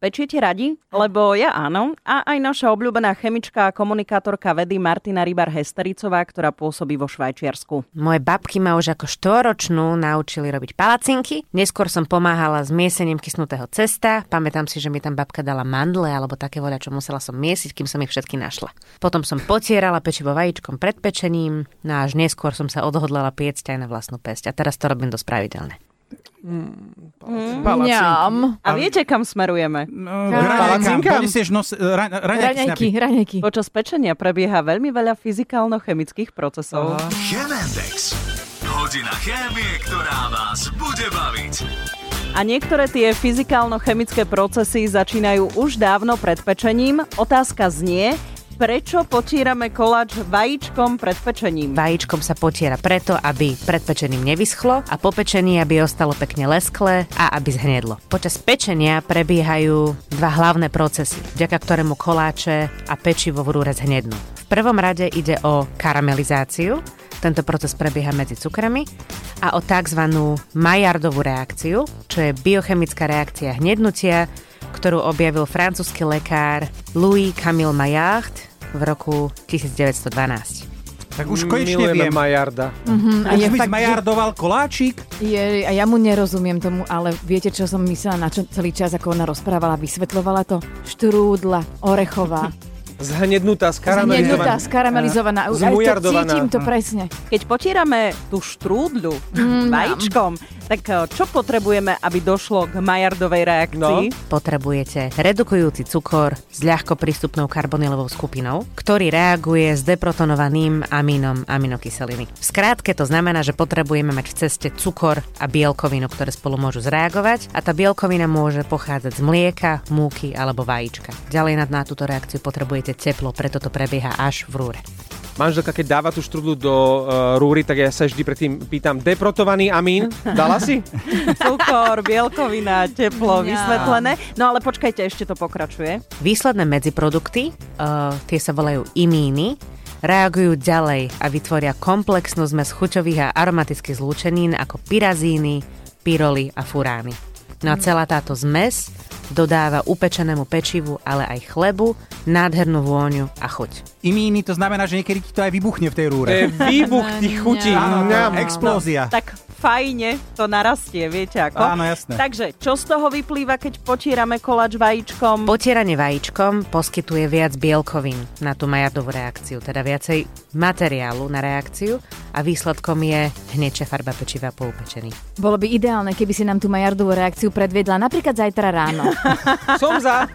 Pečiete radi? Lebo ja áno. A aj naša obľúbená chemička a komunikátorka vedy Martina Rybar-Hestericová, ktorá pôsobí vo Švajčiarsku. Moje babky ma už ako štvoročnú naučili robiť palacinky. Neskôr som pomáhala s miesením kysnutého cesta. Pamätám si, že mi tam babka dala mandle alebo také voda, čo musela som miesiť, kým som ich všetky našla. Potom som potierala pečivo vajíčkom pred pečením, no až neskôr som sa odhodlala piecť aj na vlastnú pesť. A teraz to robím dosť pravidelne. Mm, Ňam. A viete, kam smerujeme? No, Palacinka? Raňajky, raňajky. Počas pečenia prebieha veľmi veľa fyzikálno-chemických procesov. Chemendex. Hodina chémie, ktorá vás bude baviť. A niektoré tie fyzikálno-chemické procesy začínajú už dávno pred pečením. Otázka znie, prečo potírame koláč vajíčkom pred pečením? Vajíčkom sa potiera preto, aby pred pečením nevyschlo a po pečení, aby ostalo pekne lesklé a aby zhnedlo. Počas pečenia prebiehajú dva hlavné procesy, vďaka ktorému koláče a pečivo v rúre zhnednú. V prvom rade ide o karamelizáciu, tento proces prebieha medzi cukrami a o tzv. Maillardovú reakciu, čo je biochemická reakcia hnednutia, ktorú objavil francúzsky lekár Louis Camille Maillard v roku 1912. Tak už konečne Milujeme viem. Majarda. Mm, Mhm, a už mi zmajardoval koláčik. Je, a ja mu nerozumiem tomu, ale viete, čo som myslela na čo celý čas, ako ona rozprávala, vysvetľovala to? Štrúdla, orechová, Zhnednutá, skaramelizovaná. skaramelizovaná. Aj to Zmujardovaná. cítim to presne. Keď potírame tú štrúdlu Mm, vajíčkom, tak eh, čo potrebujeme, aby došlo k Maillardovej reakcii? No. Potrebujete redukujúci cukor s ľahko prístupnou karbonylovou skupinou, ktorý reaguje s deprotonovaným amínom aminokyseliny. V skrátke to znamená, že potrebujeme mať v ceste cukor a bielkovinu, ktoré spolu môžu zreagovať a tá bielkovina môže pochádzať z mlieka, múky alebo vajíčka. Ďalej na, na túto reakciu potrebujete teplo, preto to prebieha až v rúre. Manželka, keď dáva tú štrudlu do uh, rúry, tak ja sa vždy predtým pýtam, deprotovaný amín, dala si? Cukor, bielkovina, teplo, Ja. vysvetlené. No ale počkajte, ešte to pokračuje. Výsledné medziprodukty, uh, tie sa volajú imíny, reagujú ďalej a vytvoria komplexnú zmes chuťových a aromatických zlúčenín ako pyrazíny, pyroly a furány. No a celá táto zmes dodáva upečenému pečivu, ale aj chlebu, nádhernú vôňu a chuť. Imíny, to znamená, že niekedy ti to aj vybuchne v tej To rúre. je výbuch tých chutí. Áno, explózia. Tak fajne to narastie, viete ako? Áno, jasné. Takže, čo z toho vyplýva, keď potírame koláč vajíčkom? Potieranie vajíčkom poskytuje viac bielkovín na tú majardovú reakciu, teda viacej materiálu na reakciu a výsledkom je hnečia farba pečiva po upečení. Bolo by ideálne, keby si nám tú Majardovú reakciu predviedla napríklad zajtra ráno. Som za.